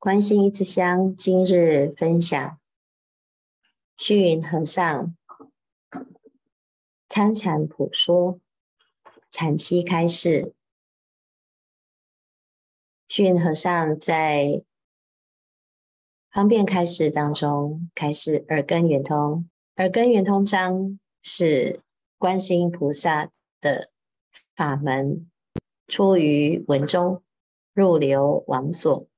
观心一支香，今日分享虚云和尚参禅普说禅期开始。虚云和尚在方便开示当中开始耳根圆通，耳根圆通章是观世音菩萨的法门，出于文中，入流王所。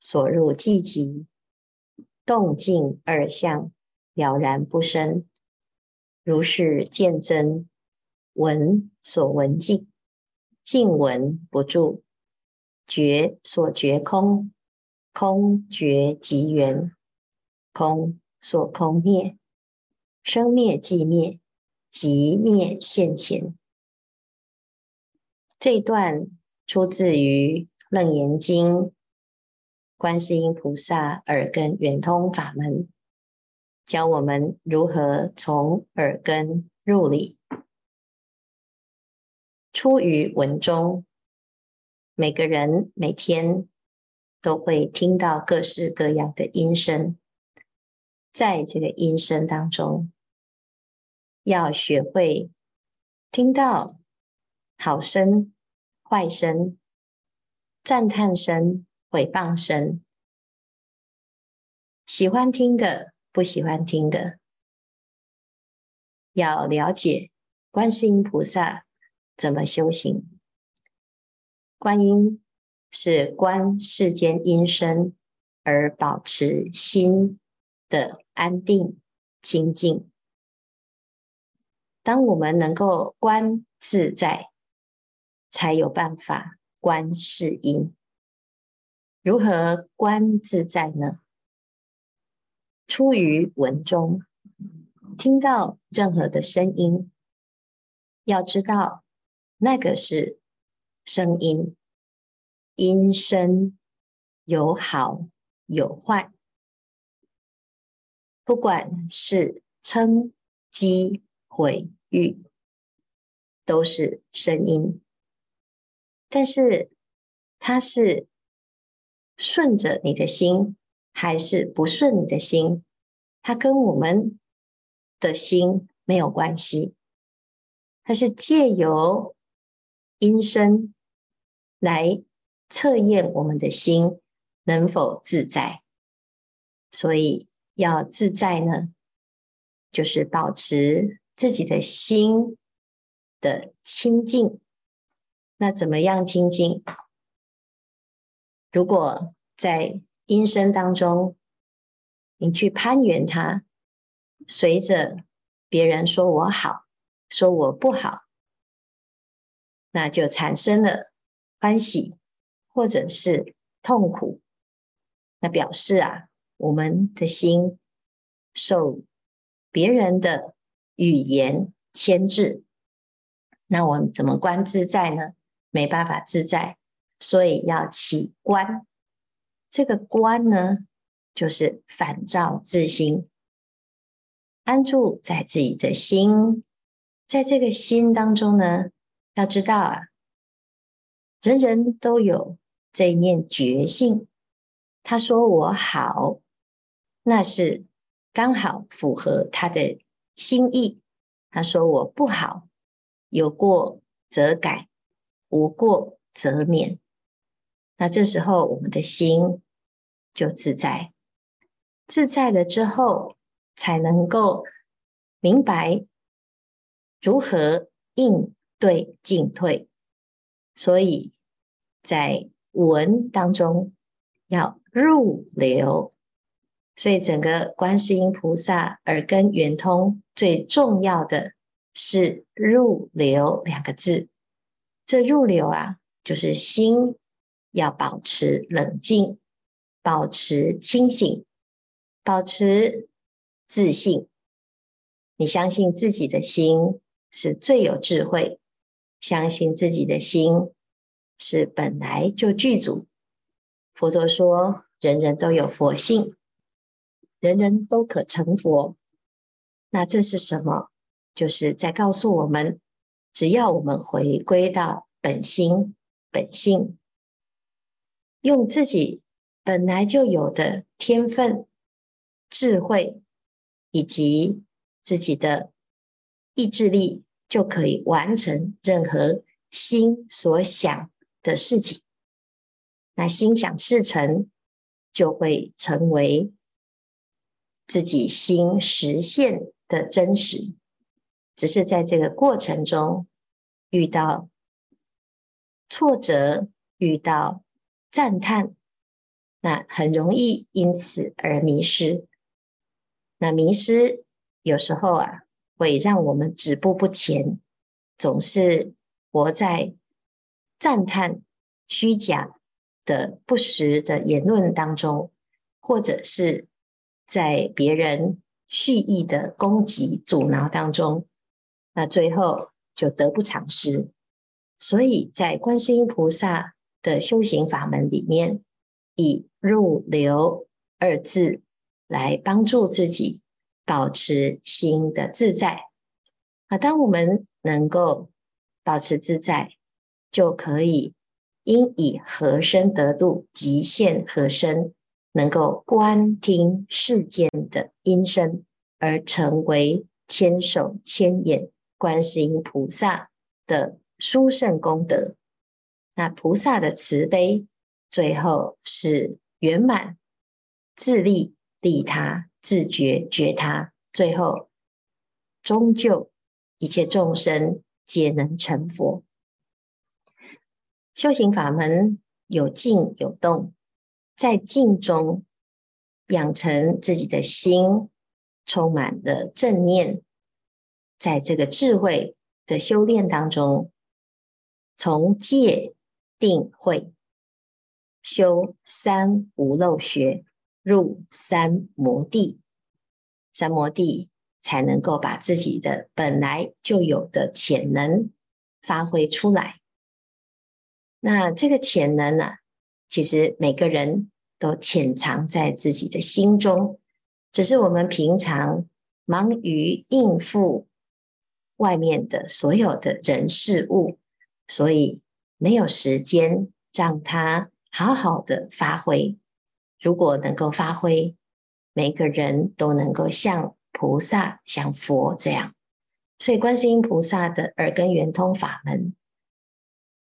所入寂寂，动静二相了然不生，如是见真，闻所闻净，净闻不住，觉所觉空，空觉即缘，空所空灭，生灭寂灭，即灭现前。这段出自于《楞严经》。观世音菩萨耳根圆通法门，教我们如何从耳根入理。出于文中，每个人每天都会听到各式各样的音声，在这个音声当中，要学会听到好声、坏声、赞叹声。毁谤声，喜欢听的，不喜欢听的，要了解观世音菩萨怎么修行。观音是观世间音声而保持心的安定清净。当我们能够观自在，才有办法观世音。如何观自在呢？出于文中，听到任何的声音，要知道那个是声音，音声有好有坏，不管是称讥毁誉，都是声音，但是它是。顺着你的心，还是不顺你的心，它跟我们的心没有关系。它是借由音声来测验我们的心能否自在。所以要自在呢，就是保持自己的心的清净。那怎么样清净？如果在音声当中，你去攀援它，随着别人说我好，说我不好，那就产生了欢喜或者是痛苦。那表示啊，我们的心受别人的语言牵制。那我们怎么观自在呢？没办法自在。所以要起观，这个观呢，就是反照自心，安住在自己的心，在这个心当中呢，要知道啊，人人都有这一念觉性。他说我好，那是刚好符合他的心意；他说我不好，有过则改，无过则勉。那这时候，我们的心就自在，自在了之后，才能够明白如何应对进退。所以在文当中要入流，所以整个观世音菩萨耳根圆通最重要的是入流两个字。这入流啊，就是心。要保持冷静，保持清醒，保持自信。你相信自己的心是最有智慧，相信自己的心是本来就具足。佛陀说，人人都有佛性，人人都可成佛。那这是什么？就是在告诉我们，只要我们回归到本心、本性。用自己本来就有的天分、智慧以及自己的意志力，就可以完成任何心所想的事情。那心想事成，就会成为自己心实现的真实。只是在这个过程中遇到挫折，遇到赞叹，那很容易因此而迷失。那迷失有时候啊，会让我们止步不前，总是活在赞叹虚假的不实的言论当中，或者是在别人蓄意的攻击、阻挠当中。那最后就得不偿失，所以在观世音菩萨的修行法门里面，以入流二字来帮助自己保持心的自在。啊，当我们能够保持自在，就可以因以何身得度，极限何身，能够观听世间的音声，而成为千手千眼。观世音菩萨的殊胜功德，那菩萨的慈悲，最后是圆满自利利他，自觉觉他，最后终究一切众生皆能成佛。修行法门有静有动，在静中养成自己的心，充满了正念。在这个智慧的修炼当中，从戒定慧修三无漏学，入三摩地，三摩地才能够把自己的本来就有的潜能发挥出来。那这个潜能呢、啊，其实每个人都潜藏在自己的心中，只是我们平常忙于应付。外面的所有的人事物，所以没有时间让他好好的发挥。如果能够发挥，每个人都能够像菩萨、像佛这样。所以观世音菩萨的耳根圆通法门，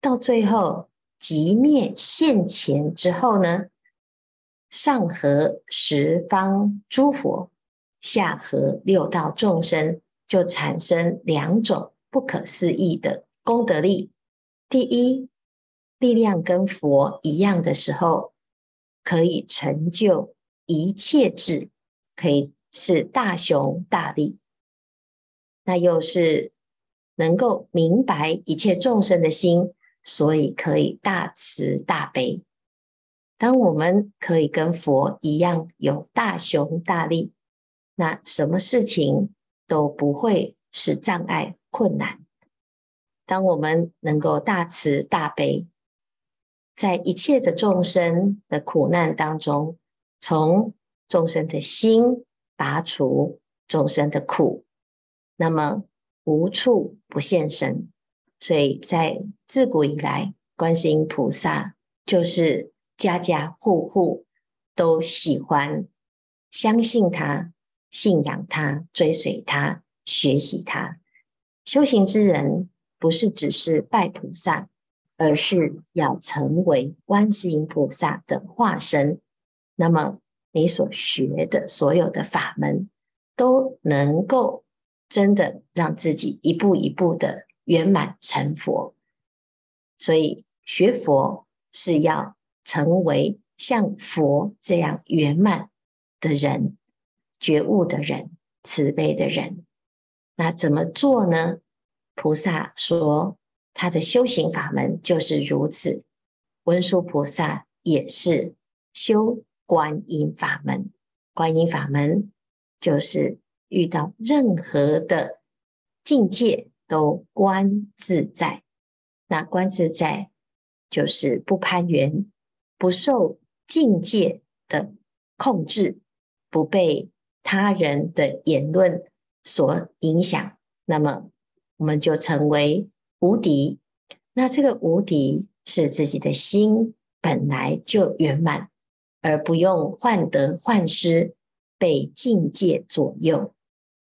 到最后寂灭现前之后呢，上合十方诸佛，下合六道众生。就产生两种不可思议的功德力。第一，力量跟佛一样的时候，可以成就一切智，可以是大雄大力。那又是能够明白一切众生的心，所以可以大慈大悲。当我们可以跟佛一样有大雄大力，那什么事情？都不会是障碍困难。当我们能够大慈大悲，在一切的众生的苦难当中，从众生的心拔除众生的苦，那么无处不现身。所以在自古以来，观世音菩萨就是家家户户都喜欢相信他。信仰他，追随他，学习他。修行之人不是只是拜菩萨，而是要成为观世音菩萨的化身。那么，你所学的所有的法门，都能够真的让自己一步一步的圆满成佛。所以，学佛是要成为像佛这样圆满的人。觉悟的人，慈悲的人，那怎么做呢？菩萨说，他的修行法门就是如此。文殊菩萨也是修观音法门，观音法门就是遇到任何的境界都观自在。那观自在就是不攀缘，不受境界的控制，不被。他人的言论所影响，那么我们就成为无敌。那这个无敌是自己的心本来就圆满，而不用患得患失，被境界左右。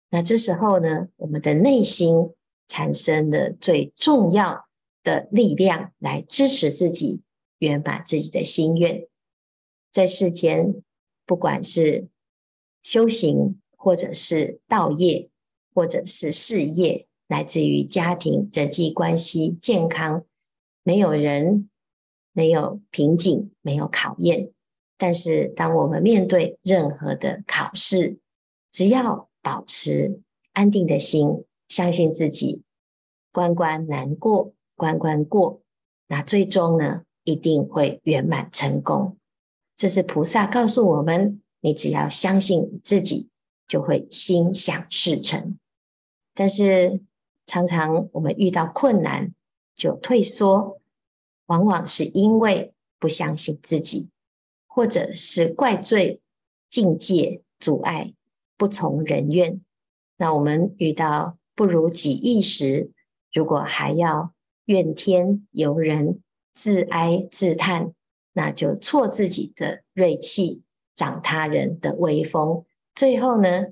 那这时候呢，我们的内心产生了最重要的力量，来支持自己圆满自己的心愿。在世间，不管是修行，或者是道业，或者是事业，来自于家庭、人际关系、健康，没有人没有瓶颈，没有考验。但是，当我们面对任何的考试，只要保持安定的心，相信自己，关关难过，关关过，那最终呢，一定会圆满成功。这是菩萨告诉我们：你只要相信自己。就会心想事成，但是常常我们遇到困难就退缩，往往是因为不相信自己，或者是怪罪境界阻碍，不从人愿。那我们遇到不如己意时，如果还要怨天尤人、自哀自叹，那就挫自己的锐气，长他人的威风。最后呢，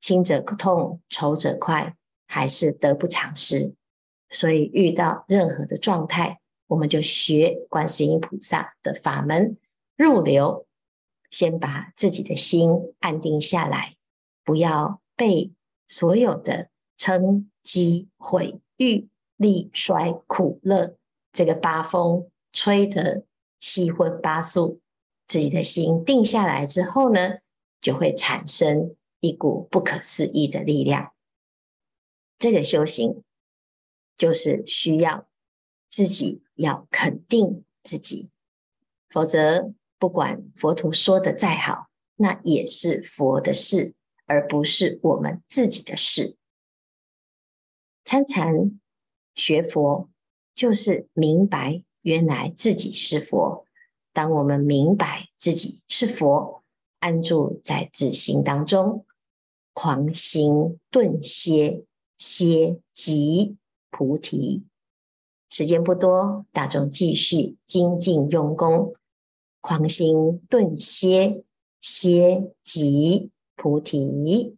轻者痛，仇者快，还是得不偿失。所以遇到任何的状态，我们就学观世音菩萨的法门入流，先把自己的心安定下来，不要被所有的嗔、讥、毁、誉、利、衰、苦、乐这个八风吹得七荤八素。自己的心定下来之后呢，就会产生一股不可思议的力量。这个修行就是需要自己要肯定自己，否则不管佛陀说的再好，那也是佛的事，而不是我们自己的事。参禅学佛，就是明白原来自己是佛。当我们明白自己是佛，安住在自心当中，狂心顿歇，歇即菩提。时间不多，大众继续精进用功。狂心顿歇，歇即菩提。